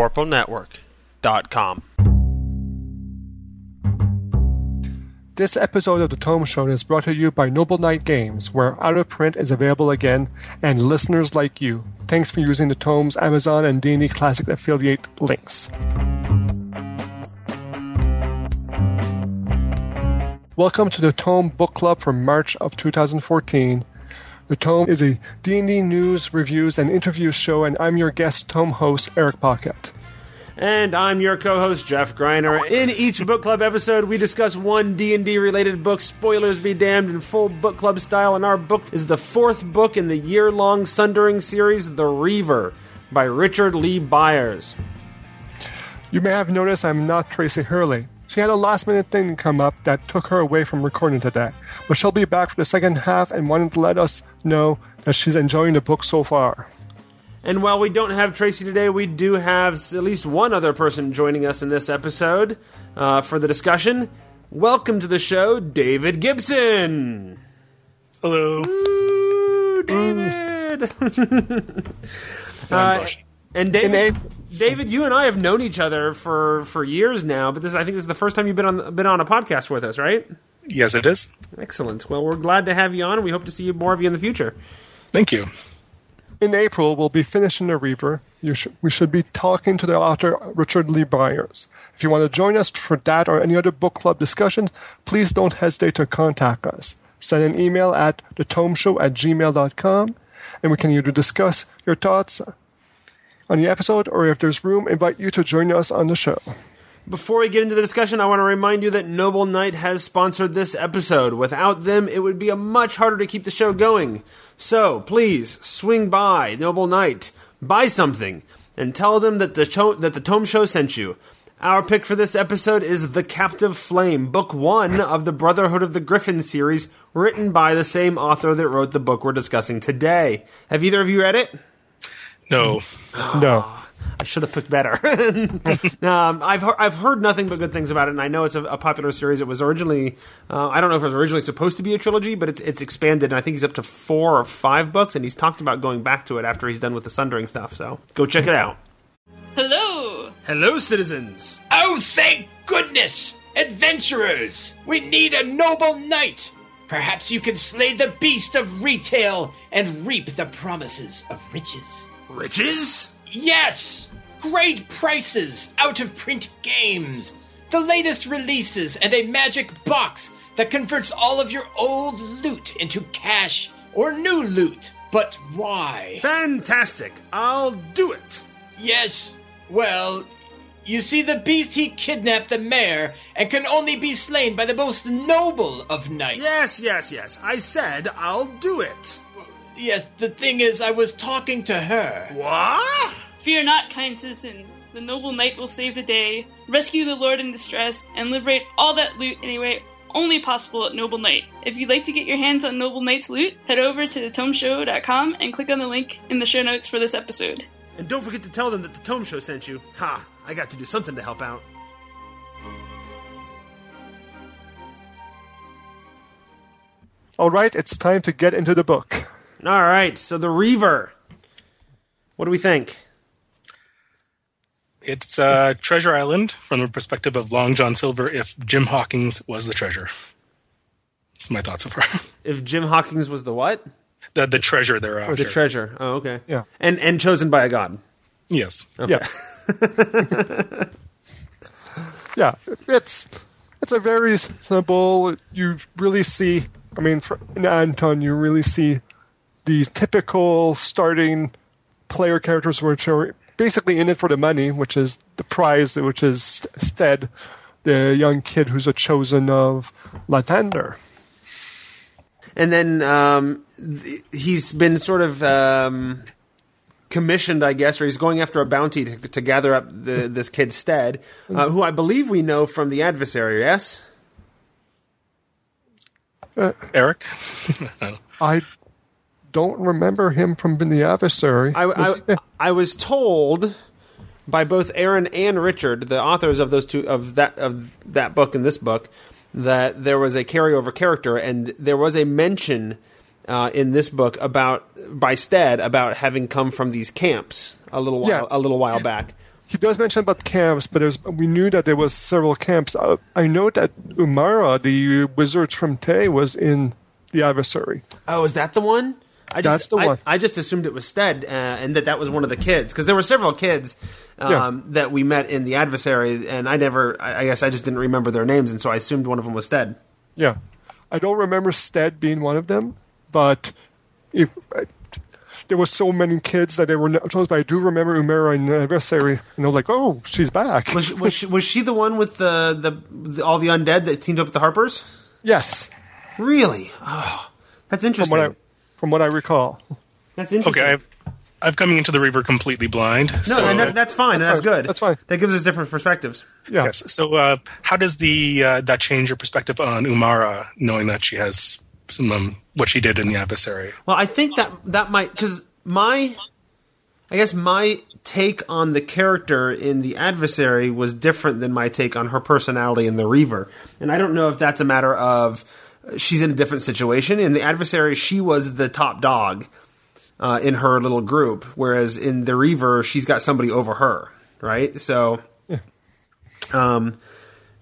thevorpalnetwork.com. This episode of the Tome Show is brought to you by Noble Knight Games, where out of print is available again, and listeners like you. Thanks for using the Tome's Amazon and D&D Classic affiliate links. Welcome to the Tome Book Club for March of 2014. The Tome is a D&D news, reviews, and interviews show, and I'm your guest Tome host, Eric Pocket. And I'm your co-host Jeff Greiner. In each book club episode, we discuss one D&D related book. Spoilers be damned in full book club style, and our book is the fourth book in the year-long Sundering series, The Reaver, by Richard Lee Byers. You may have noticed I'm not Tracy Hurley. She had a last minute thing come up that took her away from recording today, but she'll be back for the second half and wanted to let us know that she's enjoying the book so far. And while we don't have Tracy today, we do have at least one other person joining us in this episode uh, for the discussion. Welcome to the show, David Gibson. Hello. Ooh, David. uh, and David, David, you and I have known each other for, for years now, but this I think this is the first time you've been on been on a podcast with us, right? Yes, it is. Excellent. Well, we're glad to have you on, and we hope to see more of you in the future. Thank you. In April, we'll be finishing The Reaver. Sh- we should be talking to the author Richard Lee Byers. If you want to join us for that or any other book club discussion, please don't hesitate to contact us. Send an email at thetomeshow at gmail.com, and we can either discuss your thoughts on the episode or if there's room, invite you to join us on the show. Before we get into the discussion, I want to remind you that Noble Knight has sponsored this episode. Without them, it would be a much harder to keep the show going. So please swing by Noble Knight, buy something, and tell them that the show, that the Tome Show sent you. Our pick for this episode is The Captive Flame, book one of the Brotherhood of the Griffin series, written by the same author that wrote the book we're discussing today. Have either of you read it? No. No. I should have picked better. um, I've he- I've heard nothing but good things about it, and I know it's a, a popular series. It was originally uh, I don't know if it was originally supposed to be a trilogy, but it's it's expanded, and I think he's up to four or five books, and he's talked about going back to it after he's done with the Sundering stuff. So go check it out. Hello! Hello, citizens. Oh, thank goodness! Adventurers! We need a noble knight! Perhaps you can slay the beast of retail and reap the promises of riches. Riches? Yes! Great prices, out of print games, the latest releases, and a magic box that converts all of your old loot into cash or new loot. But why? Fantastic. I'll do it. Yes, well, you see, the beast he kidnapped the mayor and can only be slain by the most noble of knights. Yes, yes, yes. I said I'll do it. Yes, the thing is, I was talking to her. What? Fear not, kind citizen. The noble knight will save the day, rescue the lord in distress, and liberate all that loot anyway only possible at Noble Knight. If you'd like to get your hands on Noble Knight's loot, head over to thetomeshow.com and click on the link in the show notes for this episode. And don't forget to tell them that the Tome Show sent you. Ha! I got to do something to help out. All right, it's time to get into the book. All right. So the Reaver. What do we think? It's uh, Treasure Island from the perspective of Long John Silver if Jim Hawkins was the treasure. That's my thoughts so far. If Jim Hawkins was the what? the, the treasure thereafter. The treasure. Oh, okay. Yeah. And and chosen by a god. Yes. Okay. Yeah. yeah, it's it's a very simple. You really see. I mean, for, in Anton, you really see the typical starting player characters, which are basically in it for the money, which is the prize, which is Stead, the young kid who's a chosen of Lathander. And then um, th- he's been sort of um, commissioned, I guess, or he's going after a bounty to, to gather up the, this kid Stead, uh, who I believe we know from the adversary. Yes. Eric? I don't remember him from the adversary. I, Was I, I was told by both Erin and Richard, the authors of those two of that of that book and this book, that there was a carryover character, and there was a mention uh, in this book about by Stead about having come from these camps a little while Yes. a little while back. he does mention about camps, but there's, we knew that there was several camps. Uh, I know that Umara, the wizard from Thay, was in the adversary. Oh, is that the one? I That's just, the I, one. I just assumed it was Stead, uh, and that that was one of the kids because there were several kids um, Yeah. that we met in the adversary, and I never. I, I guess I just didn't remember their names, and so I assumed one of them was Stead. Yeah, I don't remember Stead being one of them, but if uh, there were so many kids that they were not chosen. But I do remember Umara in the adversary, and I was like, "Oh, she's back." Was she, was she, was she the one with the, the the all the undead that teamed up with the Harpers? yes, Really? Oh, that's from interesting. what I from what I recall. that's interesting. Okay, I've, I've coming into the Reaver completely blind. no, so, and that, that's fine. and That's That's good. That's fine. That gives us different perspectives. Yeah, yes. So, uh, how does the uh, that change your perspective on Umara, knowing that she has some um, what she did in the adversary? Well, I think that that might because my, I guess my take on the character in the adversary was different than my take on her personality in the Reaver, and I don't know if that's a matter of she's in a different situation. In the adversary, she was the top dog uh, in her little group, whereas in the Reaver, she's got somebody over her, right? So, um.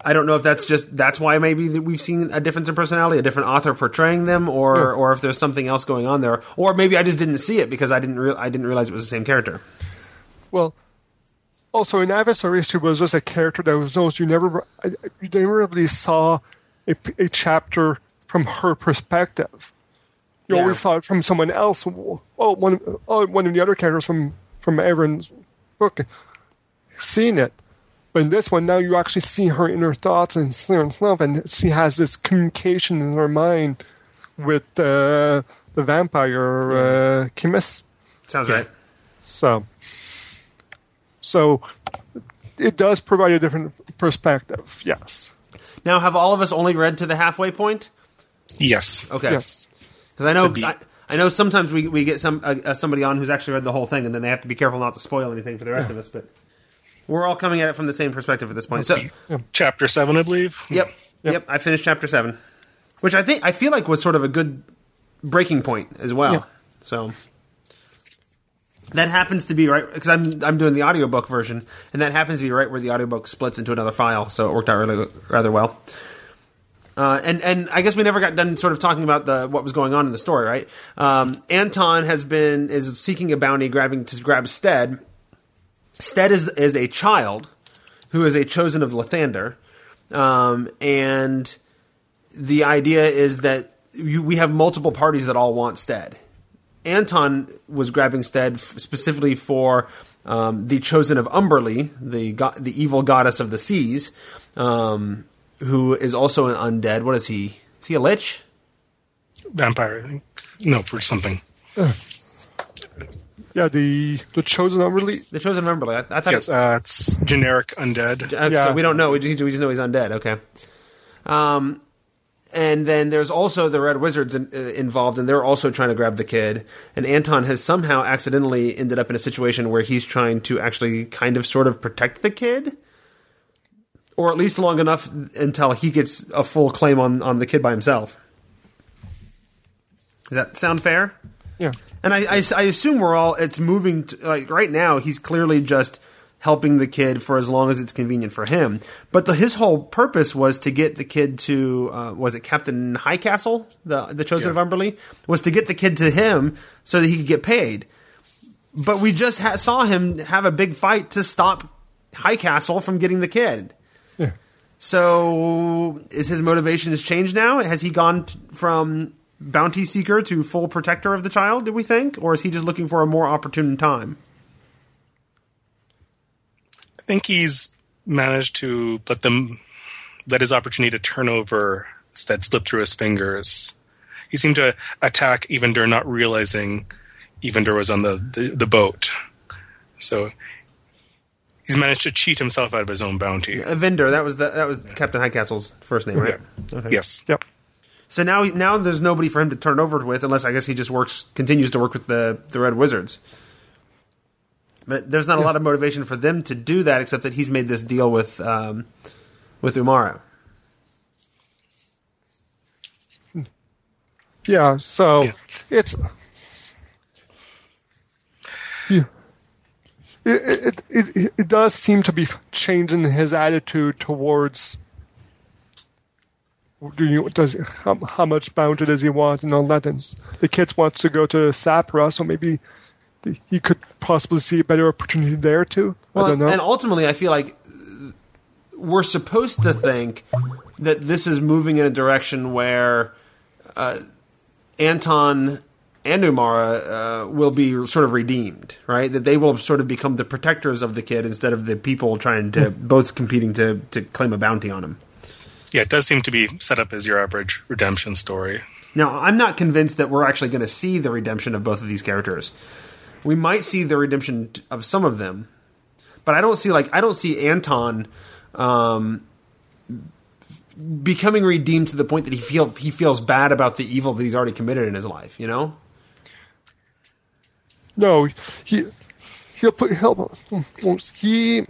I don't know if that's just that's why maybe we've seen a difference in personality, a different author portraying them, or Yeah. or if there's something else going on there, or maybe I just didn't see it because I didn't re- I didn't realize it was the same character. Well, also in Adversary, she was just a character that was knows you never you never really saw a, a chapter from her perspective. You Yeah. always saw it from someone else. Oh, one oh, one of the other characters from from Erin's book, seeing it. But in this one, now you actually see her inner thoughts and see her stuff, and she has this communication in her mind with uh, the vampire uh, Kimis. Sounds Yeah. right. So, so it does provide a different perspective. Yes. Now, have all of us only read to the halfway point? Yes. Okay. Yes. Because I know I, I know sometimes we we get some uh, somebody on who's actually read the whole thing, and then they have to be careful not to spoil anything for the rest of us. But we're all coming at it from the same perspective at this point. So, Chapter seven, I believe. Yep. Yep. Yep. I finished chapter seven, which I think I feel like was sort of a good breaking point as well. Yeah. So that happens to be right because I'm I'm doing the audiobook version, and that happens to be right where the audiobook splits into another file. So it worked out really rather well. Uh, and and I guess we never got done sort of talking about the what was going on in the story, right? Um, Anton has been is seeking a bounty, grabbing to grab Stead. Stead is is a child who is a chosen of Lathander, um, and the idea is that you, we have multiple parties that all want Stead. Anton was grabbing Stead f- specifically for um, the chosen of Umberlee, the go- the evil goddess of the seas, um, who is also an undead. What is he? Is he a lich? Vampire. I think. No, for something. Yeah. The the chosen unreleased. The chosen of Umberlee. I, I thought. Yes, uh, it's generic undead. Uh, Yeah. So we don't know. We just, we just know he's undead. Okay. Um, and then there's also the Red Wizards in, uh, involved, and they're also trying to grab the kid. And Anton has somehow accidentally ended up in a situation where he's trying to actually kind of sort of protect the kid, or at least long enough until he gets a full claim on on the kid by himself. Does that sound fair? Yeah. And I, I, I assume we're all, it's moving, to, like right now, he's clearly just helping the kid for as long as it's convenient for him. But the, his whole purpose was to get the kid to, uh, was it Captain Highcastle, the, the chosen Yeah. of Umberlee? Was to get the kid to him so that he could get paid. But we just ha- saw him have a big fight to stop Highcastle from getting the kid. So is his motivations changed now? Has he gone from bounty seeker to full protector of the child, did we think? Or is he just looking for a more opportune time? I think he's managed to let them let his opportunity to turn over that slip through his fingers. He seemed to attack Evendur, not realizing Evendur was on the, the, the boat. So he's managed to cheat himself out of his own bounty. Evendur, that was the, that was Captain Highcastle's first name, right? Okay. Yes. Yep. So now now there's nobody for him to turn over with, unless I guess he just works continues to work with the the Red Wizards. But there's not a lot of motivation for them to do that, except that he's made this deal with um, with Umara. Yeah. So Yeah. it's. Yeah. It, it, it, it does seem to be changing his attitude towards do you does how, how much bounty does he want and all that and the kid wants to go to Sapra so maybe the- he could possibly see a better opportunity there too? I Well, don't know. and ultimately, I feel like we're supposed to think that this is moving in a direction where uh, Anton and Umara uh, will be sort of redeemed, right? That they will sort of become the protectors of the kid instead of the people trying to both competing to to claim a bounty on him. Yeah, it does seem to be set up as your average redemption story. Now, I'm not convinced that we're actually going to see the redemption of both of these characters. We might see the redemption of some of them, but I don't see like I don't see Anton um, becoming redeemed to the point that he feel he feels bad about the evil that he's already committed in his life. You know? No he he'll put he'll he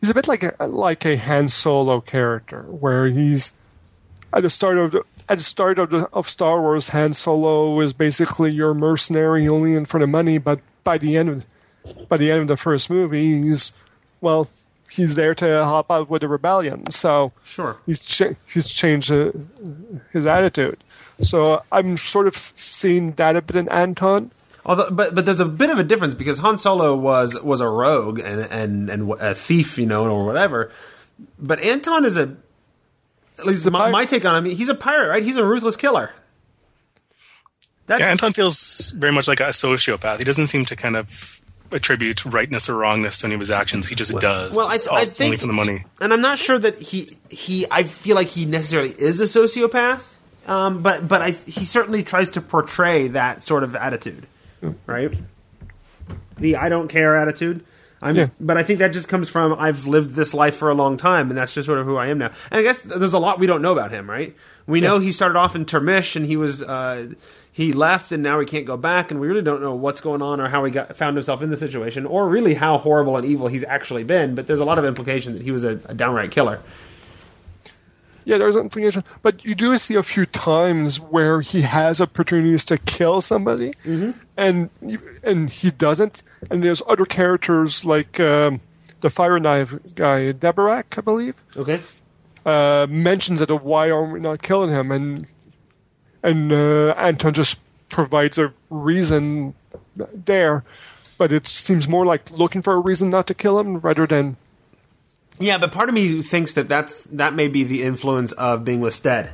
he's a bit like a like a Han Solo character where he's at the start of the at the start of the of Star Wars Han Solo is basically your mercenary only in for the money but by the end of by the end of the first movie he's well he's there to help out with the rebellion. So Sure. he's cha- he's changed uh, his attitude. So I'm sort of seeing that a bit in Anton Although, but but there's a bit of a difference because Han Solo was was a rogue and and and a thief, you know, or whatever. But Anton is a at least my, my take on him. He's a pirate, right? He's a ruthless killer. That, Yeah, Anton feels very much like a sociopath. He doesn't seem to kind of attribute rightness or wrongness to any of his actions. He just does. well, I, It's all I only think, for the money. and I'm not sure that he he. I feel like he necessarily is a sociopath, um, but but I, he certainly tries to portray that sort of attitude, right? The I don't care attitude. I'm, Yeah. But I think that just comes from I've lived this life for a long time, and that's just sort of who I am now. And I guess there's a lot we don't know about him, right? We know he started off in Termish, and he was uh, he left, and now he can't go back, and we really don't know what's going on or how he got found himself in the situation, or really how horrible and evil he's actually been. But there's a lot of implication that he was a, a downright killer. Yeah, there's an implication, but you do see a few times where he has opportunities to kill somebody, and you- and he doesn't. And there's other characters like um, the fire knife guy, Debarak, I believe, Okay. uh, mentions that. Why are we not killing him? And and uh, Anton just provides a reason there, but it seems more like looking for a reason not to kill him rather than Yeah, but part of me thinks that that's that may be the influence of being with Stead.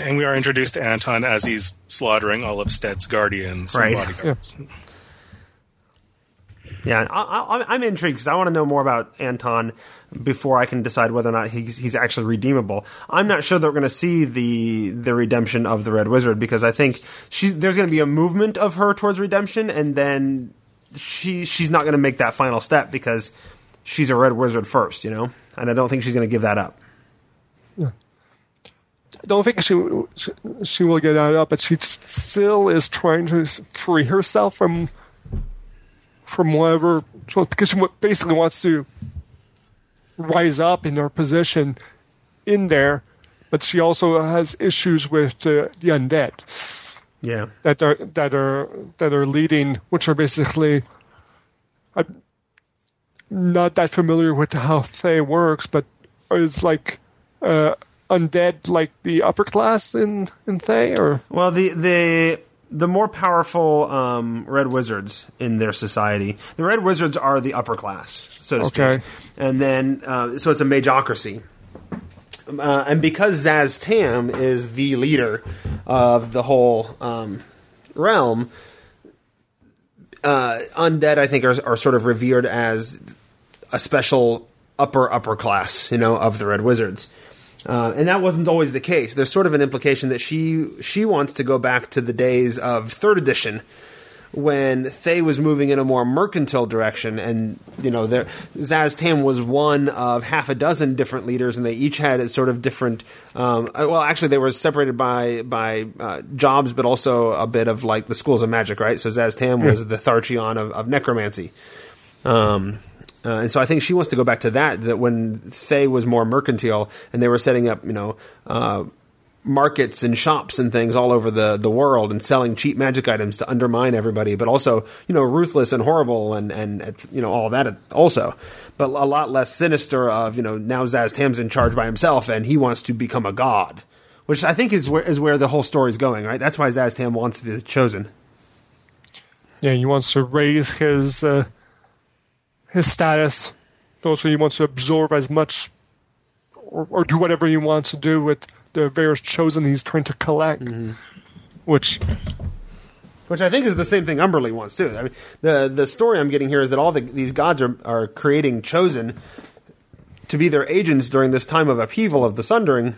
And we are introduced to Anton as he's slaughtering all of Stead's guardians Right. and bodyguards. Yeah, I, I, I'm intrigued because I want to know more about Anton before I can decide whether or not he's, he's actually redeemable. I'm not sure that we're going to see the the redemption of the Red Wizard because I think she, there's going to be a movement of her towards redemption, and then she she's not going to make that final step because she's a Red Wizard first, you know, and I don't think she's going to give that up. Yeah. I don't think she she will get that up, but she still is trying to free herself from from whatever because she basically wants to rise up in her position in there, but she also has issues with uh, the undead Yeah, that are that are that are leading, which are basically. Not that familiar with how Thay works, but is like uh, undead like the upper class in in Thay, or Well, the the the more powerful um, red wizards in their society, the red wizards are the upper class, so to Okay. speak, and then uh, so it's a mageocracy. Uh, and because Szass Tam is the leader of the whole um, realm, uh, undead I think are, are sort of revered as a special upper upper class, you know, of the Red Wizards. Uh, and that wasn't always the case. There's sort of an implication that she she wants to go back to the days of third edition when Thay was moving in a more mercantile direction, and you know, there, Szass Tam was one of half a dozen different leaders, and they each had a sort of different. Um, uh, well, actually, they were separated by by uh, jobs, but also a bit of like the schools of magic, right? So Szass Tam was the Tharchion of, of necromancy. Um, uh, and so I think she wants to go back to that. That when Thay was more mercantile, and they were setting up, you know, uh, markets and shops and things all over the, the world and selling cheap magic items to undermine everybody, but also, you know, ruthless and horrible and, and, you know, all that also. But a lot less sinister of, you know, now Szass Tam's in charge by himself and he wants to become a god, which I think is where, is where the whole story is going, right? That's why Szass Tam wants the chosen. Yeah, he wants to raise his, uh, his status. Also, he wants to absorb as much or, or do whatever he wants to do with the various chosen he's trying to collect, mm-hmm. which which I think is the same thing Umberlee wants too. I mean, the the story I'm getting here is that all the, these gods are are creating chosen to be their agents during this time of upheaval of the Sundering,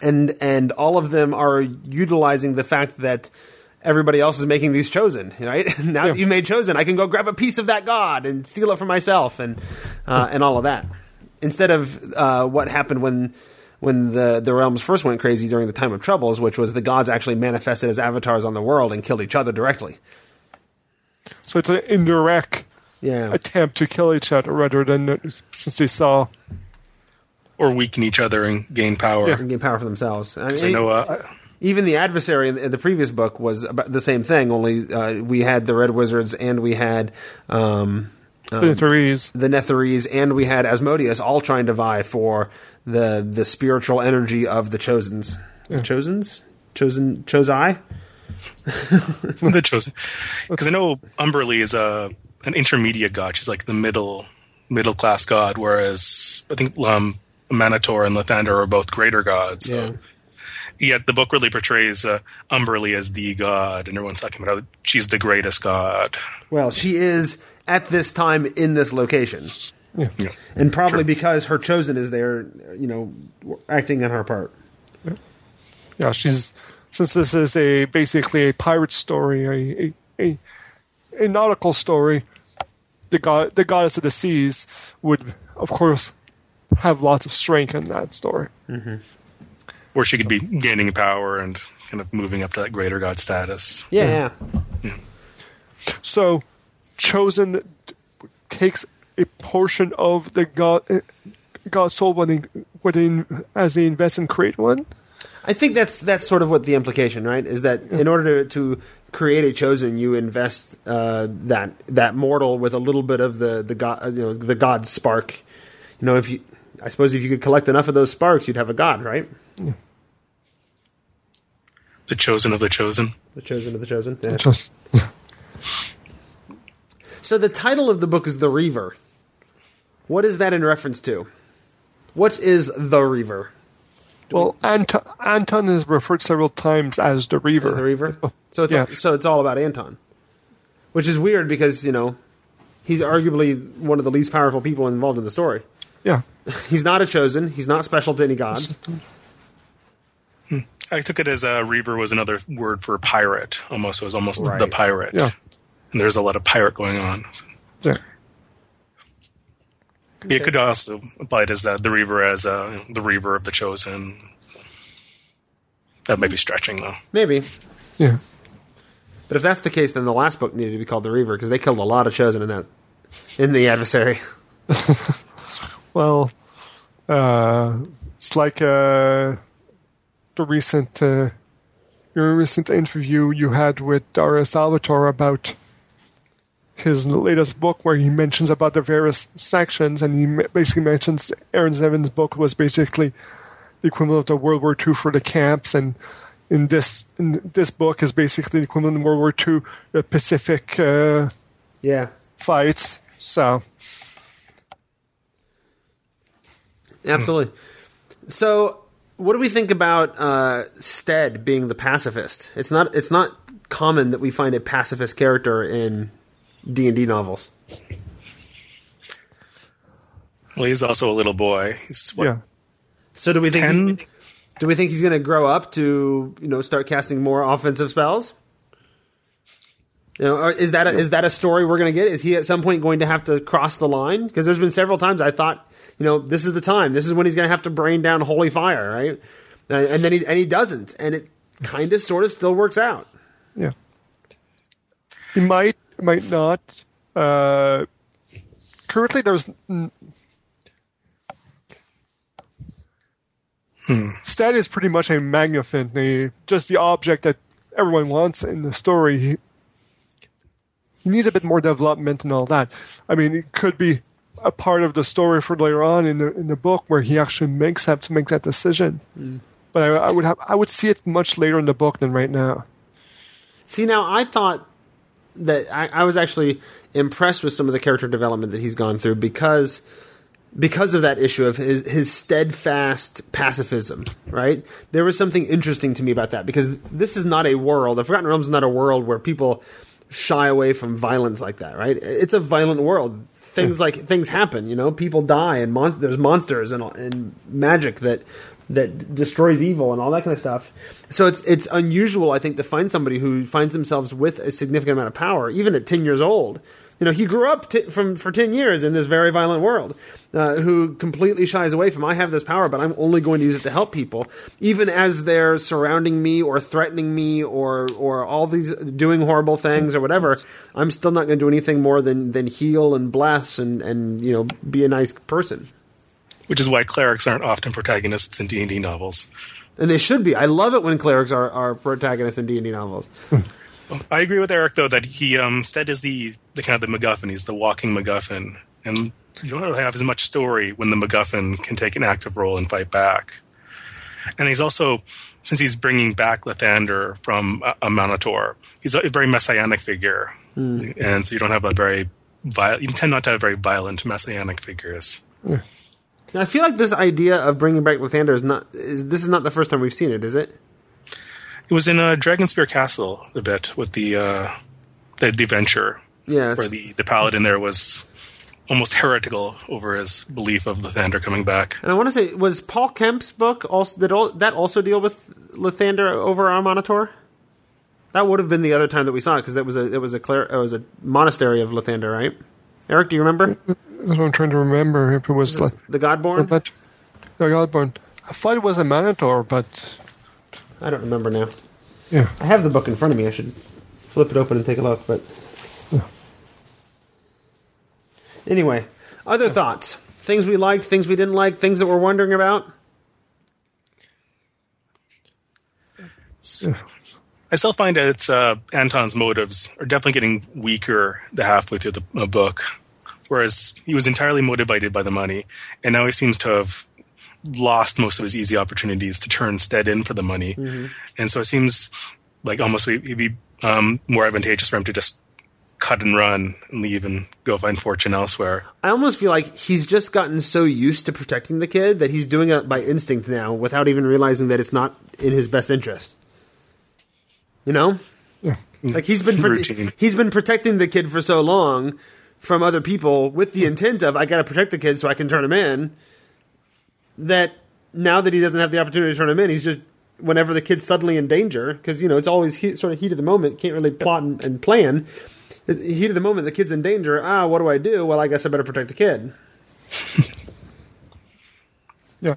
and and all of them are utilizing the fact that everybody else is making these chosen. Right now, yeah. you made chosen. I can go grab a piece of that god and steal it for myself, and uh, and all of that. Instead of uh, what happened when when the, the realms first went crazy during the time of troubles, which was the gods actually manifested as avatars on the world and killed each other directly. So it's an indirect yeah. attempt to kill each other rather than since they saw or weaken each other and gain power. Yeah. And gain power for themselves. I mean, so no, uh, even the adversary in the previous book was about the same thing. Only uh, we had the Red Wizards and we had um, um, the Netherese, the Netherese, and we had Asmodeus all trying to vie for the the spiritual energy of the Chosens. Yeah. The Chosens, chosen, Chosai. the chosen, because I know Umberlee is a an intermediate god. She's like the middle middle class god, whereas I think um, Amaunator and Lathander are both greater gods. So. Yeah. Yet the book really portrays uh, Umberlee as the god, and everyone's talking about how she's the greatest god. Well, she is at this time in this location. Yeah. yeah. And probably because her chosen is there, you know, acting on her part. Yeah. yeah, she's since this is a basically a pirate story, a a, a, a nautical story. The god, the goddess of the seas, would of course have lots of strength in that story. Mm-hmm. Or she could be gaining power and kind of moving up to that greater god status. Yeah. yeah. So chosen takes a portion of the god god soul when they, when they, as they invest and create one. I think that's that's sort of what the implication, right? Is that in order to, to create a chosen, you invest uh, that that mortal with a little bit of the the god, you know, the god spark. You know, if you, I suppose, if you could collect enough of those sparks, you'd have a god, right? Yeah. The chosen of the chosen. The chosen of the chosen. Yeah. Just. So the title of the book is The Reaver. What is that in reference to? What is The Reaver? Do well, we... Anton, Anton is referred several times as the Reaver. As the Reaver. So it's yeah. all, so it's all about Anton, which is weird because you know he's arguably one of the least powerful people involved in the story. Yeah, he's not a chosen. He's not special to any gods. I took it as a Reaver was another word for pirate. Almost, it was almost right. the pirate. Yeah and there's a lot of pirate going on. Yeah. It could also apply it as uh, the Reaver as uh, the Reaver of the Chosen. That may be stretching, though. Maybe. Yeah. But if that's the case, then the last book needed to be called the Reaver because they killed a lot of Chosen in that in the adversary. well, uh, it's like uh, the recent uh, your recent interview you had with Dario Salvatore about his latest book where he mentions about the various sections, and he basically mentions Erin Evans's book was basically the equivalent of the World War II for the camps, and in this in this book is basically the equivalent of World War II the Pacific uh, yeah fights. So absolutely. So what do we think about uh, Stead being the pacifist? It's not it's not common that we find a pacifist character in D and D novels. Well, he's also a little boy. He's what, yeah. So do we think? He, do we think he's going to grow up to you know start casting more offensive spells? You know, is that a, is that a story we're going to get? Is he at some point going to have to cross the line? Because there's been several times I thought, you know, this is the time. This is when he's going to have to brain down holy fire, right? And then he and he doesn't, and it kind of sort of still works out. Yeah, he might might not. Uh, currently, there's. N- Stead is pretty much a MacGuffin, a, just the object that everyone wants in the story. He, he needs a bit more development and all that. I mean, it could be a part of the story for later on in the in the book where he actually makes have to make that decision. Mm. But I, I would have I would see it much later in the book than right now. See, now I thought that I, I was actually impressed with some of the character development that he's gone through because because of that issue of his, his steadfast pacifism, right? There was something interesting to me about that because this is not a world, the Forgotten Realms is not a world where people shy away from violence like that, right? It's a violent world. Things like things happen, you know, people die and mon- there's monsters and, and magic that that destroys evil and all that kind of stuff. So it's it's unusual, I think, to find somebody who finds themselves with a significant amount of power, even at ten years old. You know, he grew up t- from for ten years in this very violent world, uh, who completely shies away from I have this power, but I'm only going to use it to help people, even as they're surrounding me or threatening me or or all these doing horrible things or whatever. I'm still not going to do anything more than than heal and bless and and you know be a nice person. Which is why clerics aren't often protagonists in D and D novels. And they should be. I love it when clerics are, are protagonists in D and D novels. I agree with Eric though that he um, Stead is the the kind of the MacGuffin. He's the walking MacGuffin, and you don't really have as much story when the MacGuffin can take an active role and fight back. And he's also, since he's bringing back Lathander from a, Amaunator, he's a very messianic figure, and so you don't have a very violent. You tend not to have very violent messianic figures. Now, I feel like this idea of bringing back Lathander is not. Is, this is not the first time we've seen it, is it? It was in uh, Dragonspear Castle a bit with the uh, the, the adventure Yes. where the, the paladin there was almost heretical over his belief of Lathander coming back. and I want to say, was Paul Kemp's book also did all, that also deal with Lathander over our Monitor? That would have been the other time that we saw it because it was a it was a cler- it was a monastery of Lathander, right? Eric, do you remember That's what I'm trying to remember if it was like the Godborn? but no, Godborn. I thought it was a Minotaur, but I don't remember now. yeah. I have the book in front of me. I should flip it open and take a look. But anyway, other thoughts, things we liked, things we didn't like, things that we're wondering about. I still find that it's, uh, Anton's motives are definitely getting weaker the halfway through the uh, book. Whereas he was entirely motivated by the money, and now he seems to have lost most of his easy opportunities to turn Stead in for the money. And so it seems like almost it'd be um, more advantageous for him to just cut and run and leave and go find fortune elsewhere. I almost feel like he's just gotten so used to protecting the kid that he's doing it by instinct now without even realizing that it's not in his best interest. You know? Yeah. Like he's been prote- Routine. he's been protecting the kid for so long from other people with the intent of I got to protect the kid so I can turn him in that now that he doesn't have the opportunity to turn him in he's just whenever the kid's suddenly in danger because you know it's always he, sort of heat of the moment can't really plot and, and plan heat of the moment the kid's in danger ah what do I do well I guess I better protect the kid Yeah.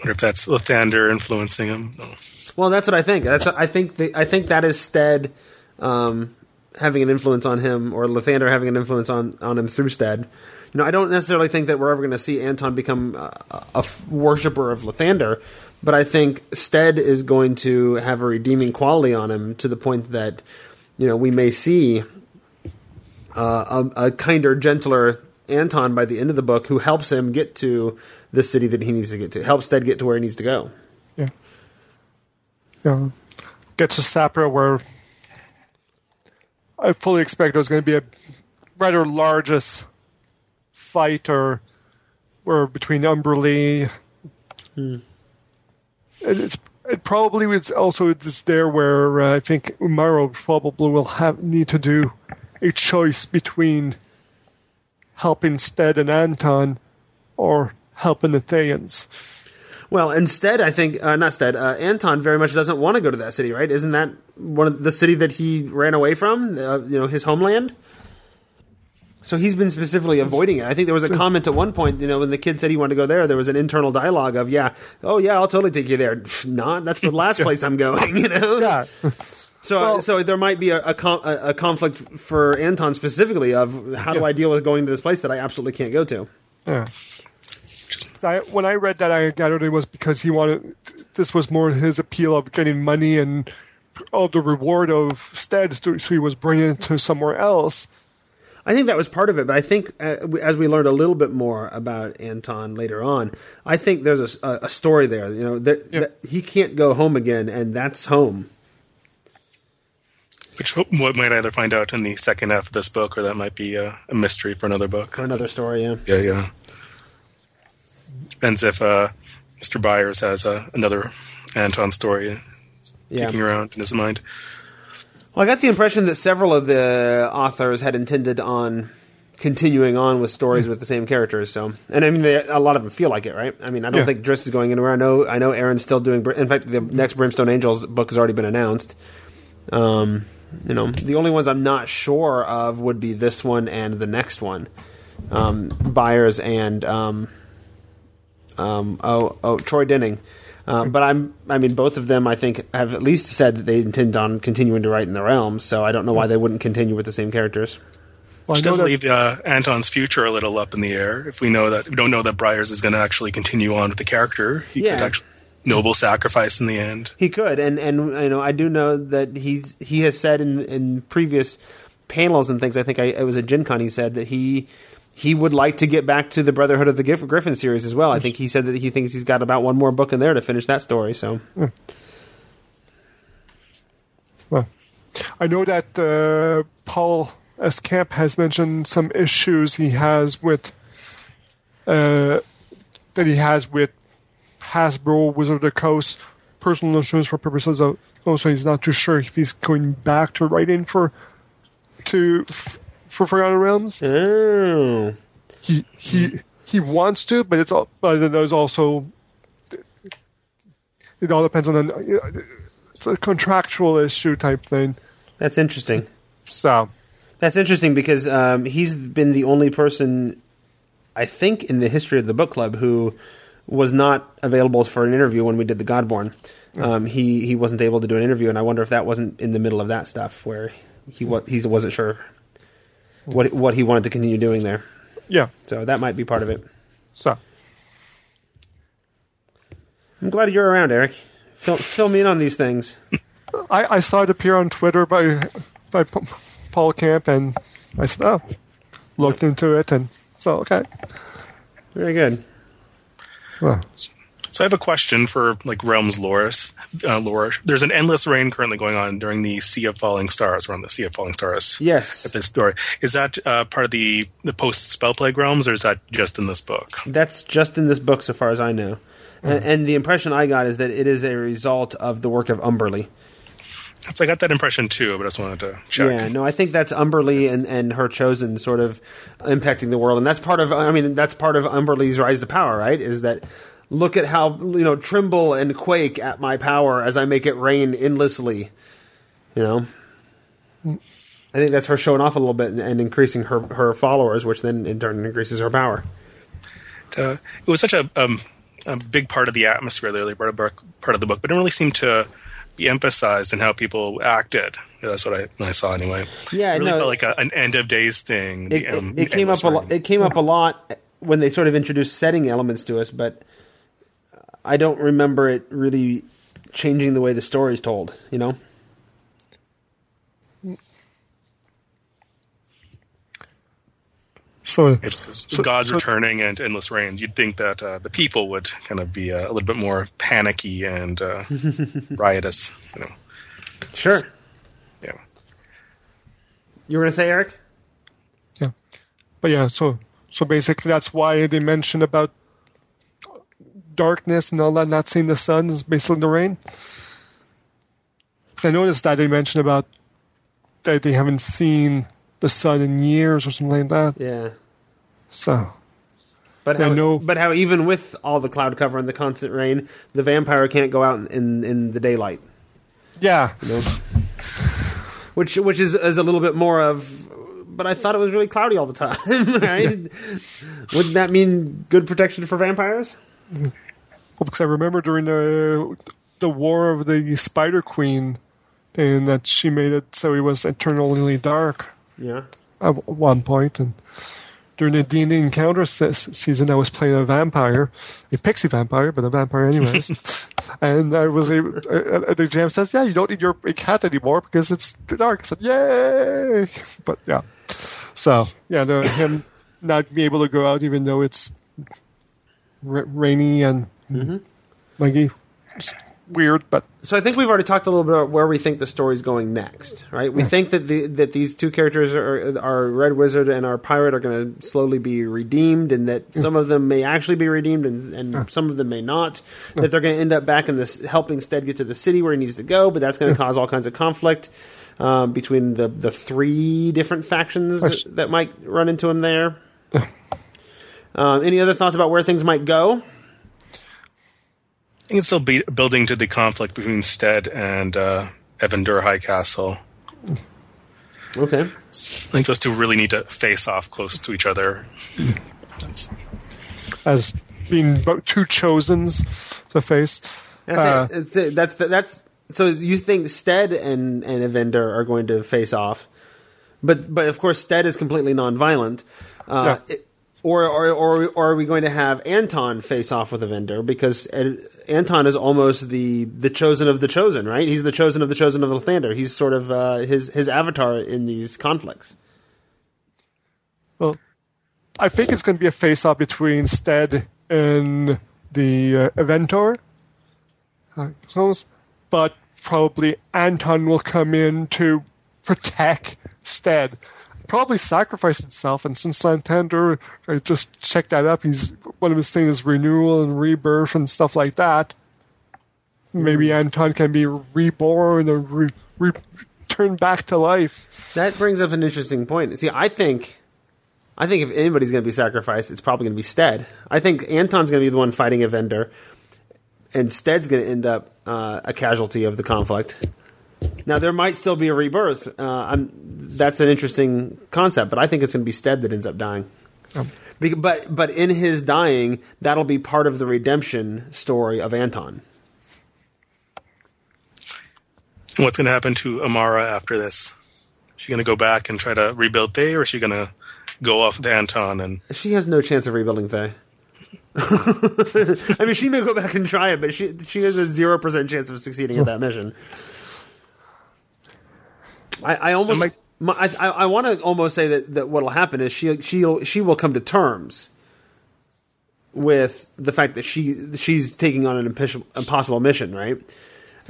wonder if that's Lathander influencing him. No. Well, that's what I think. That's I think the, I think that is Stead um, having an influence on him, or Lathander having an influence on, on him through Stead. You know, I don't necessarily think that we're ever going to see Anton become a, a f- worshiper of Lathander, but I think Stead is going to have a redeeming quality on him to the point that you know we may see uh, a, a kinder, gentler Anton by the end of the book, who helps him get to the city that he needs to get to, helps Stead get to where he needs to go. Yeah. Yeah. Get to Sapra where I fully expect there's going to be a rather largest fight or or between Umberlee. Hmm. And It's it probably was also it's there where uh, I think Umara probably will have need to do a choice between helping Stead and Anton or helping the Thayans. Well, instead, I think uh, not Stead. Uh, Anton very much doesn't want to go to that city, right? Isn't that one of the city that he ran away from? Uh, you know, his homeland. So he's been specifically avoiding it. I think there was a comment at one point, you know, when the kid said he wanted to go there, there was an internal dialogue of, "Yeah, oh yeah, I'll totally take you there." Not, that's the last place I'm going. You know. Yeah. So, Well- so there might be a, a, com- a, a conflict for Anton specifically of how do Yeah. I deal with going to this place that I absolutely can't go to. Yeah. So I, when I read that, I gathered it was because he wanted. This was more his appeal of getting money and all the reward of stead, so he was bringing to somewhere else. I think that was part of it, but I think uh, as we learned a little bit more about Anton later on, I think there's a, a story there. You know, that, Yeah. that he can't go home again, and that's home. which what might either find out in the second half of this book, or that might be a, a mystery for another book. Another story, yeah. Yeah, yeah. Depends if uh, Mr. Byers has uh, another Anton story Yeah. kicking around in his mind. Well, I got the impression that several of the authors had intended on continuing on with stories with the same characters. So, and I mean, they, a lot of them feel like it, right? I mean, I don't Yeah. think Drizzt is going anywhere. I know, I know, Erin's still doing. In fact, the next Brimstone Angels book has already been announced. Um, you know, the only ones I'm not sure of would be this one and the next one, um, Byers and um, um, oh, oh, Troy Denning. Uh, but I'm, I mean, both of them, I think, have at least said that they intend on continuing to write in the realm. So I don't know why they wouldn't continue with the same characters. Well, I Which does that- leave uh, Anton's future a little up in the air. If we know that we don't know that Byers is going to actually continue on with the character, he Yeah. could actually noble sacrifice in the end. He could, and and you know, I do know that he's he has said in in previous panels and things. I think I, it was at Gen Con. He said that he he would like to get back to the Brotherhood of the Griffin series as well. I think he said that he thinks he's got about one more book in there to finish that story. So Well, I know that uh, Paul S. Kemp has mentioned some issues he has with uh, that he has with Hasbro Wizard of the Coast personal issues for purposes of. Also, he's not too sure if he's going back to writing for to for Forgotten Realms. oh, He he he wants to, but it's all, but there's also it all depends on the it's a contractual issue type thing. that's interesting. So That's interesting because um, he's been the only person, I think, in the history of the book club who was not available for an interview when we did the Godborn. Um, he he wasn't able to do an interview, and I wonder if that wasn't in the middle of that stuff where he he wasn't sure what what he wanted to continue doing there. yeah, So that might be part of it. so I'm glad you're around, Eric. Fill, fill me in on these things. I, I saw it appear on Twitter by by Paul Kemp, and I said, "Oh, looked into it," and so okay. Very good. Well, So I have a question for like Realms Loris. Uh, lore. There's an endless rain currently going on during the Sea of Falling Stars. We're on the Sea of Falling Stars. Yes, At this story, is that uh, part of the the post spell plague realms, or is that just in this book? That's just in this book, so far as I know. And, and the impression I got is that it is a result of the work of Umberlee. So I got that impression too, but I just wanted to check. Yeah, no, I think that's Umberlee and, and her chosen sort of impacting the world, and that's part of. I mean, that's part of Umberlee's rise to power, right? Is that look at how you know tremble and quake at my power as I make it rain endlessly. You know, I think that's her showing off a little bit and, increasing her her followers, which then in turn increases her power. uh, it was such a, um, a big part of the atmosphere, the early part of, part of the book, but it didn't really seem to be emphasized in how people acted. That's what I, I saw anyway. Yeah, it really no, felt like a, an end of days thing. it, the, um, it, it came up a lot. It came up a lot when they sort of introduced setting elements to us, but I don't remember it really changing the way the story's told. You know, so It just goes, So- God's so- returning and endless rains. You'd think that uh, the people would kind of be uh, a little bit more panicky and uh, riotous. You know, sure. yeah. You were gonna say, Eric? yeah, but yeah, so so basically that's why they mentioned about darkness and all that, not seeing the sun is basically the rain. I noticed that they mentioned about that they haven't seen the sun in years or something like that. Yeah. So But how, no- but how even with all the cloud cover and the constant rain, the vampire can't go out in in, in the daylight. yeah, You know? which which is is a little bit more of. But I thought it was really cloudy all the time, right? Wouldn't that mean good protection for vampires? Well, because I remember during the the War of the Spider Queen, and that she made it so it was eternally dark Yeah. at one point, and during the D and D Encounters this season, I was playing a vampire, a pixie vampire, but a vampire anyways. and I was able. Uh, the GM says, "Yeah, you don't need your cat anymore because it's too dark." I said, "Yay!" But yeah, so yeah, the, him not being able to go out even though it's ra- rainy and muggy, it's weird. But So I think we've already talked a little bit about where we think the story's going next, right? We think that the that these two characters are our Red Wizard and our pirate are going to slowly be redeemed, and that some of them may actually be redeemed, and, and some of them may not. That they're going to end up back in this helping Stedd get to the city where he needs to go, but that's going to cause all kinds of conflict um, between the the three different factions that might run into him there. Um, any other thoughts about where things might go? I think it's still be- building to the conflict between Stedd and uh, Evendur Highcastle. Okay. I think those two really need to face off close to each other. That's- as being about two chosens to face, That's Uh, it. It's it. That's the, that's. So you think Stedd and and Evendur are going to face off, but but of course Stedd is completely nonviolent. Uh, Yeah. it- or, or, or, or are we going to have Anton face off with Evendur because uh, Anton is almost the the chosen of the chosen, right? He's the chosen of the chosen of Lathander. He's sort of uh, his his avatar in these conflicts. Well, I think it's going to be a face-off between Stedd and the uh. I suppose. But probably Anton will come in to protect Stedd. Probably sacrifice himself, and since Lathander, I just checked that up. He's one of his things is renewal and rebirth and stuff like that. Maybe Anton can be reborn or re- re- returned back to life. That brings up an interesting point. See, I think, I think if anybody's going to be sacrificed, it's probably going to be Stedd. I think Anton's going to be the one fighting Evendur, and Stedd's going to end up uh, a casualty of the conflict. Now there might still be a rebirth. Uh, I'm, that's an interesting concept, but I think it's going to be Stedd that ends up dying. Be- but but in his dying, that'll be part of the redemption story of Anton. What's going to happen to Umara after this? Is she going to go back and try to rebuild Thay, or is she going to go off with Anton? And She has no chance of rebuilding Thay. I mean, she may go back and try it, but she she has a zero percent chance of succeeding at that mission. I, I almost, So my, I, I, I want to almost say that, that what'll happen is she she she will come to terms with the fact that she she's taking on an impossible, impossible mission, right?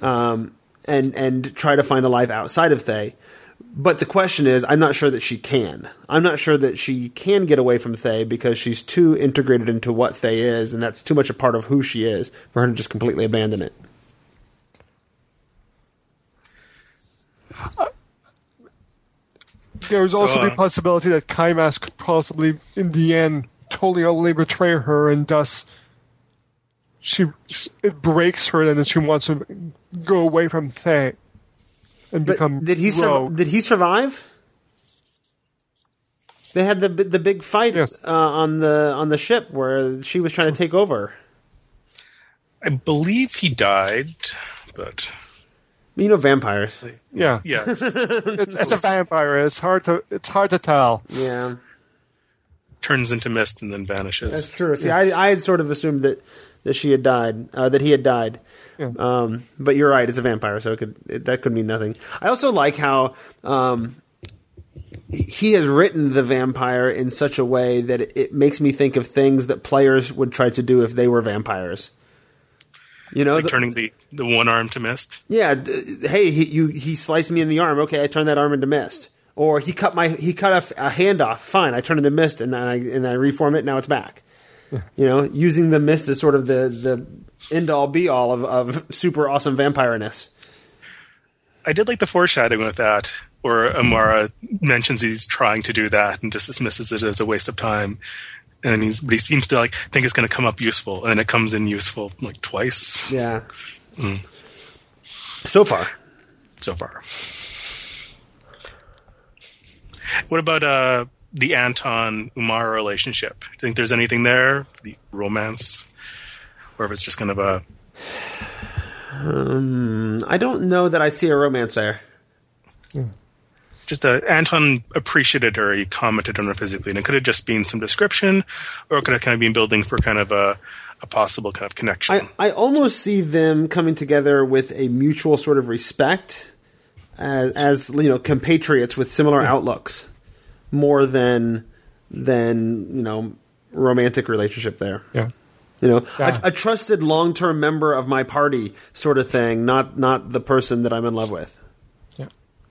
Um, and and try to find a life outside of Thay. But the question is, I'm not sure that she can. I'm not sure that she can get away from Thay because she's too integrated into what Thay is, and that's too much a part of who she is for her to just completely abandon it. There was So, also the uh, possibility that Kaimas could possibly, in the end, totally utterly betray her, and thus she it breaks her, and then she wants to go away from Thay and But become did he sur- did he survive? They had the the big fight Yes. uh, on the on the ship where she was trying to take over. I believe he died, but You know, vampires. yeah, yeah, it's- it's, it's a vampire. It's hard to it's hard to tell. Yeah, turns into mist and then vanishes. that's true. See, I, I had sort of assumed that that she had died, uh, that he had died. Yeah. Um, but you're right; it's a vampire, so it could it, that could mean nothing. I also like how um, he has written the vampire in such a way that it, it makes me think of things that players would try to do if they were vampires. You know, like the- turning the, the one arm to mist. yeah. D- hey, he you he sliced me in the arm. Okay, I turned that arm into mist. Or he cut my he cut a, f- a hand off. Fine, I turn it into mist, and then I and I reform it. Now it's back. You know, using the mist as sort of the the end all be all of, of super awesome vampireness. I did like the foreshadowing with that, where Umara mentions he's trying to do that and just dismisses it as a waste of time. And he's, but he seems to like think it's going to come up useful, and then it comes in useful like twice Yeah. Mm. So far, so far. What about uh, the Anton Umara relationship? Do you think there's anything there, the romance, or if it's just kind of a um, I don't know that I see a romance there. Hmm. Just uh, Anton appreciated her. He commented on her physically, and it could have just been some description, or it could have kind of been building for kind of a, a possible kind of connection. I, I almost see them coming together with a mutual sort of respect as, as you know compatriots with similar outlooks more than than you know romantic relationship there Yeah. you know Yeah. a, a trusted long-term member of my party sort of thing not not the person that i'm in love with Yeah.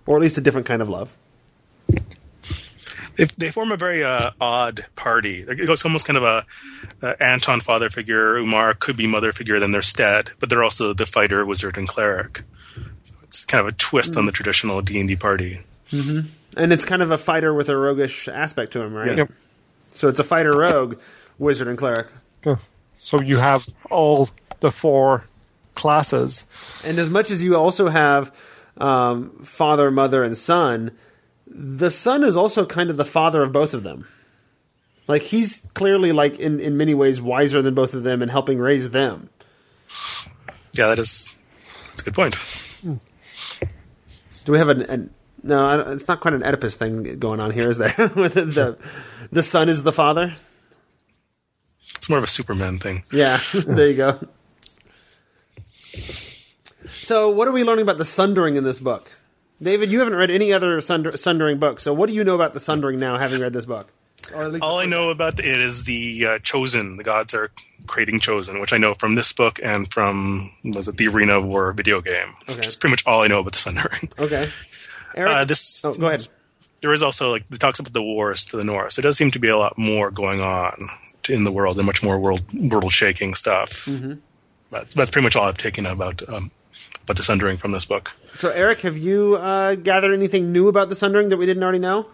Or at least a different kind of love they, they form a very uh, odd party. It's almost kind of a, a Anton father figure. Umara could be mother figure. Then they're Stedd, but they're also the fighter, wizard, and cleric. So it's kind of a twist on the traditional D and D party. and it's kind of a fighter with a roguish aspect to him right Yep. so it's a fighter rogue wizard and cleric Yeah. So you have all the four classes. And as much as you also have um, father, mother, and son, the son is also kind of the father of both of them. Like he's clearly like in, in many ways wiser than both of them and helping raise them. Yeah, that is that's a good point. Do we have an, an no? It's not quite an Oedipus thing going on here, is there? The the son is the father. It's more of a Superman thing. Yeah, there you go. So, what are we learning about the sundering in this book? David, you haven't read any other sunder, sundering books, so what do you know about the sundering now, having read this book? Or at least All I know about it is the uh, chosen. The gods are creating chosen, which I know from this book and from was it the Arena of War video game. Okay. Which is pretty much all I know about the Sundering. Okay, Eric. Uh, this oh, go ahead. there is also like it talks about the wars to the north. So it does seem to be a lot more going on in the world and much more world world shaking stuff. Mm-hmm. That's that's pretty much all I've taken about um, about the Sundering from this book. So, Eric, have you uh, gathered anything new about the sundering that we didn't already know?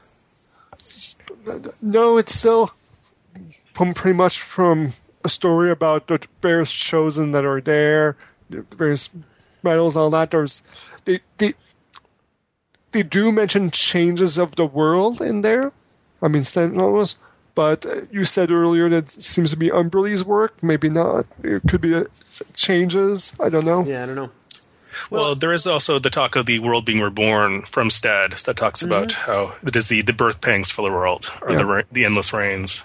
No, it's still from pretty much from a story about the various chosen that are there, the various medals, all that. There's they they they do mention changes of the world in there. I mean, Stanley's, but uh, you said earlier that it seems to be Umberly's work. Maybe not. It could be uh, changes. I don't know. Yeah, I don't know. Well, there is also the talk of the world being reborn from Stedd that talks about how it is the, the birth pangs for the world or the Yeah. ra- the endless rains.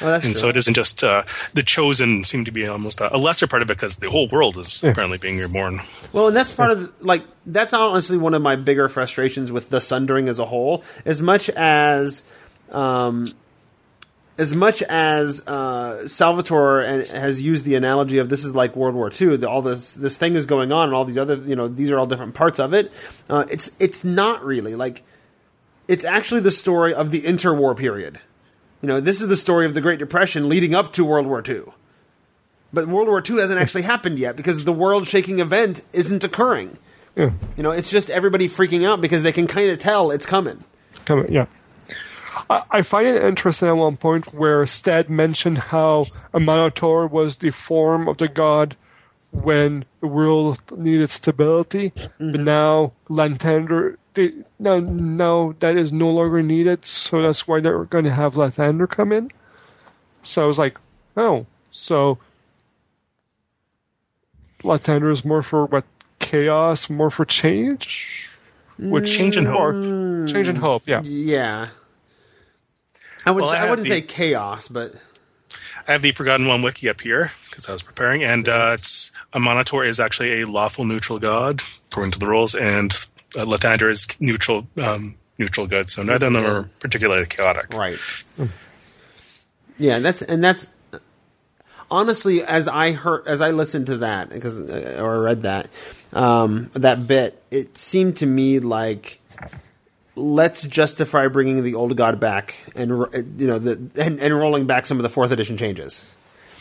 That's And true. so it isn't just uh, the chosen seem to be almost a, a lesser part of it because the whole world is apparently being reborn. Well, and that's part of like that's honestly one of my bigger frustrations with the Sundering as a whole. As much as, um, as much as uh, Salvatore and, has used the analogy of this is like World War II. The, all this this thing is going on, and all these other you know these are all different parts of it. Uh, it's it's not really like it's actually the story of the interwar period. You know, this is the story of the Great Depression leading up to World War II. But World War II hasn't actually happened yet because the world shaking event isn't occurring. Yeah. You know, it's just everybody freaking out because they can kind of tell it's coming. Come yeah. I, I find it interesting at one point where Stedd mentioned how Amaunator was the form of the god when the world needed stability, but mm-hmm. now Lathander, they, now, now that is no longer needed, so that's why they're going to have Lathander come in. So I was like, oh, so Lathander is more for what chaos, more for change, which Change and hope. Mm. change and hope, yeah. Yeah. I would, well, I, I wouldn't the- say chaos, but I have the Forgotten One wiki up here because I was preparing, and uh, it's Amaunator is actually a lawful neutral god according to the rules, and uh, Lathander is neutral um, neutral good. So neither of them are particularly chaotic. right. Yeah, and that's and that's honestly as I heard as I listened to that because uh, or read that um, that bit, it seemed to me like let's justify bringing the old god back and you know the and, and rolling back some of the fourth edition changes.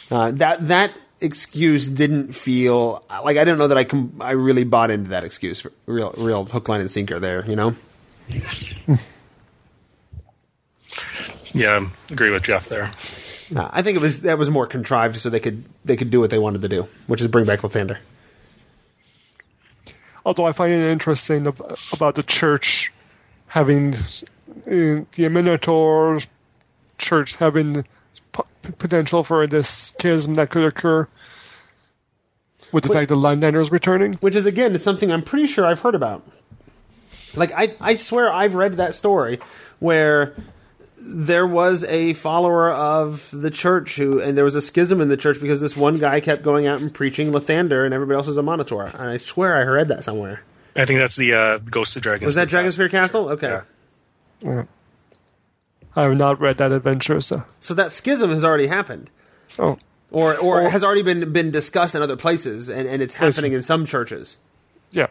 Uh, that that excuse didn't feel like I don't know that I com- I really bought into that excuse. Real real hook line and sinker there, you know. Yeah, agree with Jeff there. Uh, I think it was that was more contrived so they could they could do what they wanted to do, which is bring back Lathander. although I find it interesting about the church having uh, the Amaunator's church having p- potential for this schism that could occur with the fact that is returning. Which is again, it's something I'm pretty sure I've heard about. Like I, I swear I've read that story where there was a follower of the church who, and there was a schism in the church because this one guy kept going out and preaching Lathander, and everybody else was Amaunator. And I swear I read that somewhere. I think that's the uh, Ghost of Dragons. Was that Dragonspear Castle? Okay. Yeah. I have not read that adventure, so. So that schism has already happened, Oh, or or Or- has already been been discussed in other places, and, and it's happening in some churches. yeah.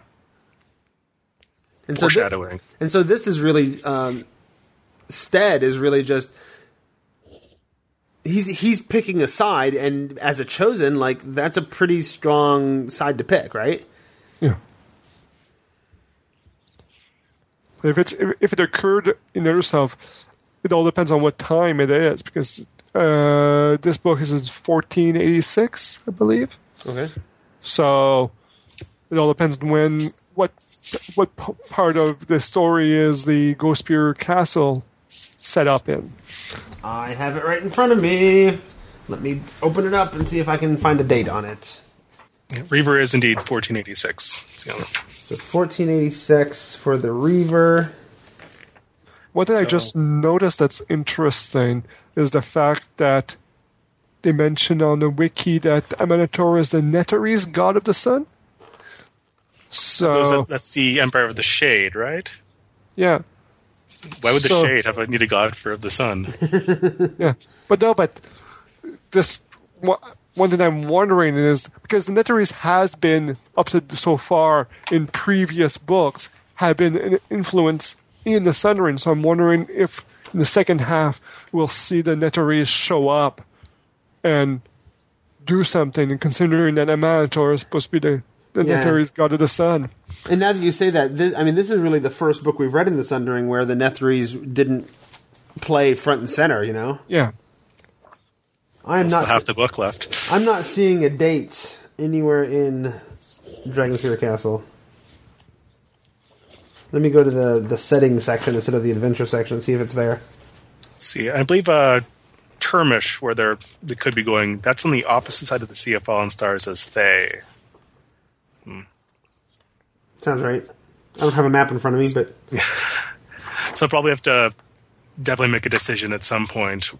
And so, thi- and so this is really um, Stedd is really just he's he's picking a side, and as a chosen, like that's a pretty strong side to pick, right? Yeah. But if it's if, if it occurred in other stuff, it all depends on what time it is because uh, this book is in 1486, I believe. Okay. So it all depends on when what what p- part of the story is the Ghostspear Castle set up in. I have it right in front of me. Let me open it up and see if I can find a date on it. Yeah, Reaver is indeed 1486. It's So 1486 for the Reaver. One thing I just noticed that's interesting is the fact that they mention on the wiki that Amaunator is the Netherese god of the sun. So That's, that's the Empire of the Shade, right? yeah, Why would the So- Shade have a need a god for the sun? yeah, but no, but this one one thing I'm wondering is because the Netherese has been up to so far in previous books have been an influence in the Sundering. So I'm wondering if in the second half we'll see the Netherese show up and do something. And considering that Amaunator is supposed to be the the Yeah. Netherese god of the sun. And now that you say that, this, I mean, this is really the first book we've read in the Sundering where the Netherese didn't play front and center. You know, Yeah. I am not. half the book left. I'm not seeing a date anywhere in Dragonspear Castle. Let me go to the the settings section instead of the adventure section and see if it's there. Let's see, I believe uh, Turmish, where they're they could be going, that's on the opposite side of the Sea of Fallen Stars as Thay. Sounds right. I don't have a map in front of me, but So I'll probably have to definitely make a decision at some point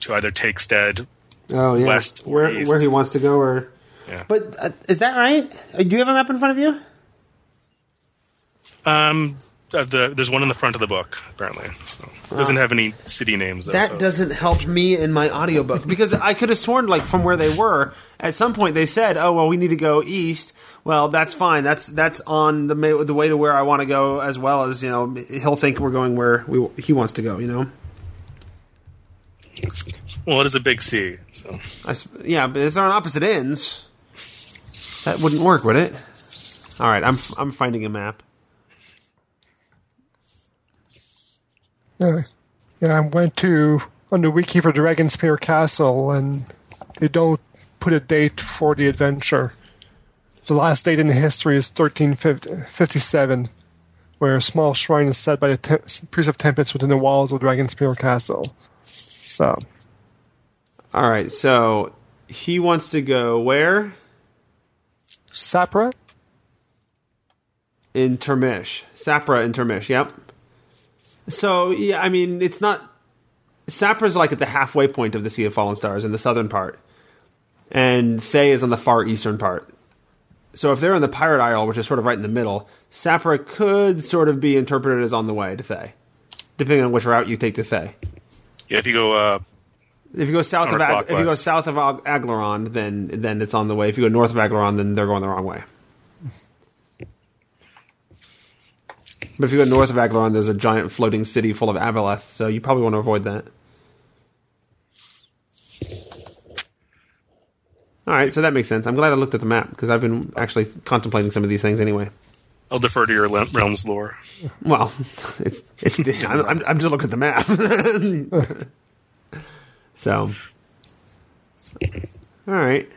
to either take Stedd. Oh yeah, West where east. where he wants to go, or Yeah. but uh, is that right? Uh, Do you have a map in front of you? Um, uh, the, there's one in the front of the book, apparently. So it doesn't have any city names, though. That so- doesn't help me in my audiobook because I could have sworn like from where they were at some point they said, "Oh well, we need to go east." Well, that's fine. That's that's on the ma- the way to where I want to go as well as you know he'll think we're going where we he wants to go. You know, Well, it is a big sea. so I s yeah, but if they're on opposite ends, that wouldn't work, would it? All right, I'm I'm finding a map. Uh, yeah, yeah. I went to on the wiki for Dragonspear Castle, and they don't put a date for the adventure. The last date in history is 1357, where a small shrine is set by the te- priest of Tempus within the walls of Dragonspear Castle. So, All right, so he wants to go where Sapra? in Turmish, Sapra in Turmish. Yep. So yeah, I mean, it's not. Sapra's like at the halfway point of the Sea of Fallen Stars in the southern part, and Thay is on the far eastern part. So if they're in the Pirate Isle, which is sort of right in the middle, Sapra could sort of be interpreted as on the way to Thay, depending on which route you take to Thay. yeah. If you go, uh, If you go south of Ag- if you go south of Ag- Aglarond, then then it's on the way. If you go north of Aglarond, then they're going the wrong way. But if you go north of Aglarond, there's a giant floating city full of Avaleth, so you probably want to avoid that. All right, so that makes sense. I'm glad I looked at the map because I've been actually contemplating some of these things anyway. I'll defer to your realm's lore. Well, it's it's. I'm, I'm, I'm just looking at the map. so, all right.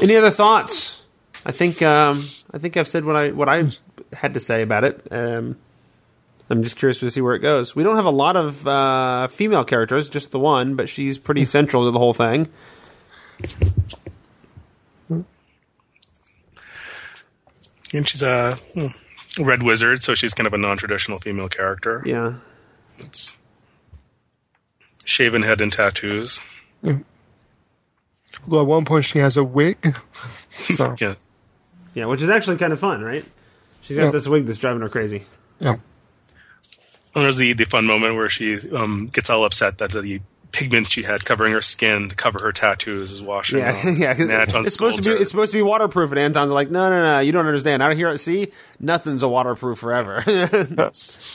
Any other thoughts? I think um, I think I've said what I what I had to say about it. Um, I'm just curious to see where it goes. We don't have a lot of uh, female characters, just the one, but she's pretty central to the whole thing. And she's a hmm, Red Wizard, so she's kind of a non-traditional female character. Yeah. It's shaven head and tattoos. Although at one point she has a wig. So Yeah. Yeah, which is actually kind of fun, right? She's got Yeah. this wig that's driving her crazy. yeah. And there's the, the fun moment where she um, gets all upset that the pigment she had covering her skin to cover her tattoos is washing Yeah, off. yeah. And Anton It's supposed to be her. it's supposed to be waterproof, and Anton's like, no, no, no, you don't understand. Out here at sea, nothing's a waterproof forever. Yes.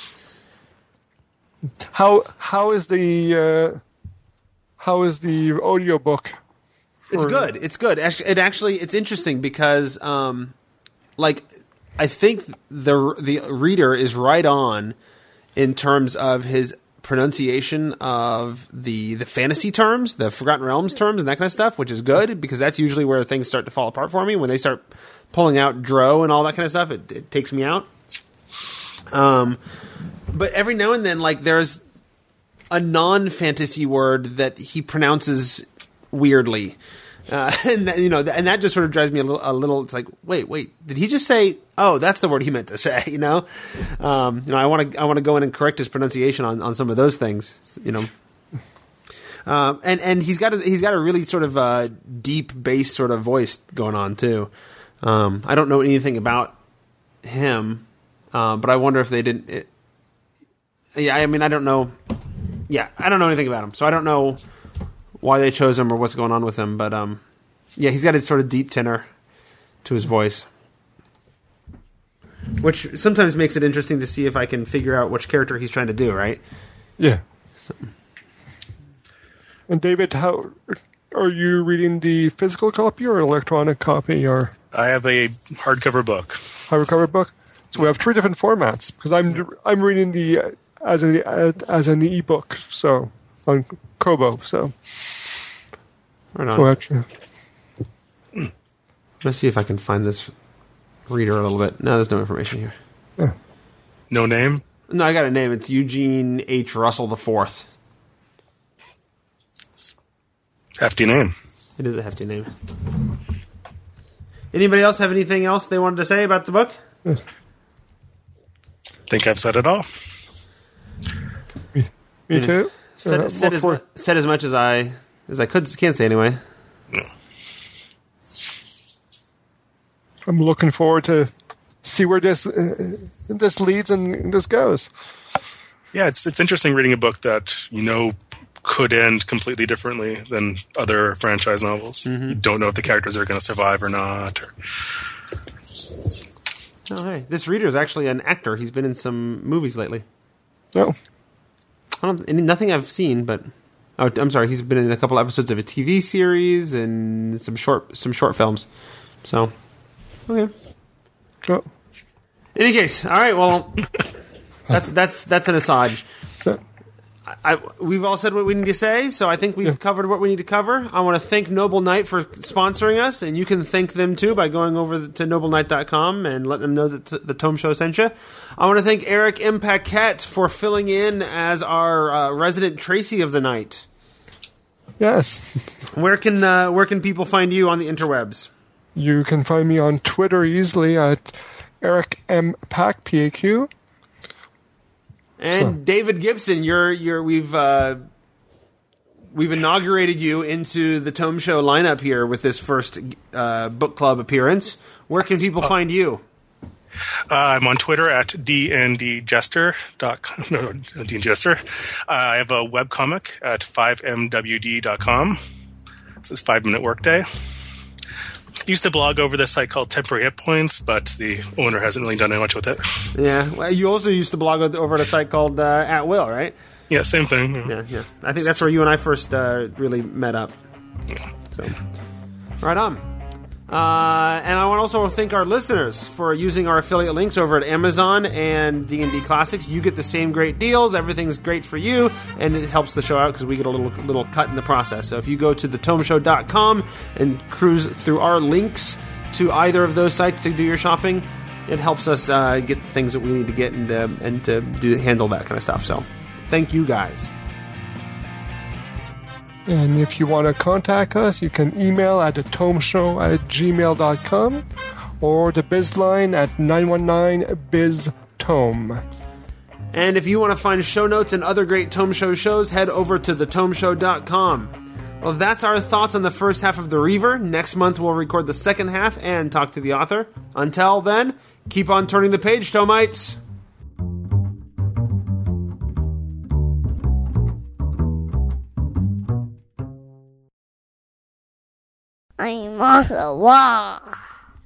How how is the uh, how is the audiobook? It's good. It's good. Actually, it actually it's interesting because, um, like, I think the the reader is right on in terms of his pronunciation of the the fantasy terms, the Forgotten Realms terms, and that kind of stuff, which is good because that's usually where things start to fall apart for me when they start pulling out drow and all that kind of stuff. It, it takes me out. Um, but every now and then, like, there's a non fantasy word that he pronounces weirdly. Uh, and that, you know, and that just sort of drives me a little, a little. It's like, wait, wait, did he just say? Oh, that's the word he meant to say. You know, um, you know, I want to, I want to go in and correct his pronunciation on, on some of those things. You know, um, and and he's got a, he's got a really sort of uh, deep bass sort of voice going on too. Um, I don't know anything about him, uh, but I wonder if they didn't. It, yeah, I mean, I don't know. Yeah, I don't know anything about him, so I don't know why they chose him or what's going on with him. But um, yeah, he's got a sort of deep tenor to his voice, which sometimes makes it interesting to see if I can figure out which character he's trying to do. Right? Yeah. And David, how are you reading the physical copy or electronic copy or I have a hardcover book. hardcover book? So we have three different formats because I'm I'm reading the uh, as an as an ebook, so on Kobo. So, Right on. so Let's see if I can find this reader a little bit. No, there's no information here. Yeah. No name. No, I got a name. It's Eugene H. Russell the Fourth. Hefty name. It is a hefty name. Anybody else have anything else they wanted to say about the book? Think I've said it all. Me too. Said, Uh, said, as, mu- said as much as I as I could can't say anyway. I'm looking forward to see where this uh, this leads and this goes. Yeah, it's it's interesting reading a book that you know could end completely differently than other franchise novels. You don't know if the characters are going to survive or not. Or, Oh, hey, this reader is actually an actor. He's been in some movies lately. No, I don't any, nothing I've seen, but oh, I'm sorry. He's been in a couple episodes of a TV series and some short some short films. So, okay. no. In any case, all right. Well, that's that's that's an aside. I, we've all said what we need to say, so I think we've covered what we need to cover. I want to thank Noble Knight for sponsoring us, and you can thank them too by going over to nobleknight.com and letting them know that t- the Tome Show sent you. I want to thank Eric M. Paquette for filling in as our uh, resident Tracy of the night. yes, Where can uh, where can people find you on the interwebs? you can find me on Twitter easily at Eric M Pack P A Q. And David Gibson, you're you're we've uh, we've inaugurated you into the Tome Show lineup here with this first uh, book club appearance. Where can people find you? uh, I'm on Twitter at dndjester.com. No, no, dndjester. Uh, I have a webcomic at 5mwd.com. This is Five Minute Workday. Used to blog over this site called Temporary Hit Points, but the owner hasn't really done much with it. Yeah, well, you also used to blog over at a site called uh, At Will, right? Yeah, same thing. Yeah, yeah. I think that's where you and I first uh, really met up. So, right on. Uh, and I want to also thank our listeners for using our affiliate links over at Amazon and D and D Classics. You get the same great deals. Everything's great for you, and it helps the show out because we get a little little cut in the process. So if you go to thetomeshow.com and cruise through our links to either of those sites to do your shopping, it helps us uh, get the things that we need to get and uh, and to do handle that kind of stuff. So thank you guys. And if you want to contact us, you can email at the tomeshow at gmail.com or the biz line at 919 biz tome. And if you want to find show notes and other great Tome Show shows, head over to thetomeshow.com. Well, that's our thoughts on the first half of The Reaver. Next month, we'll record the second half and talk to the author. Until then, keep on turning the page, Tomites. I'm on the wall.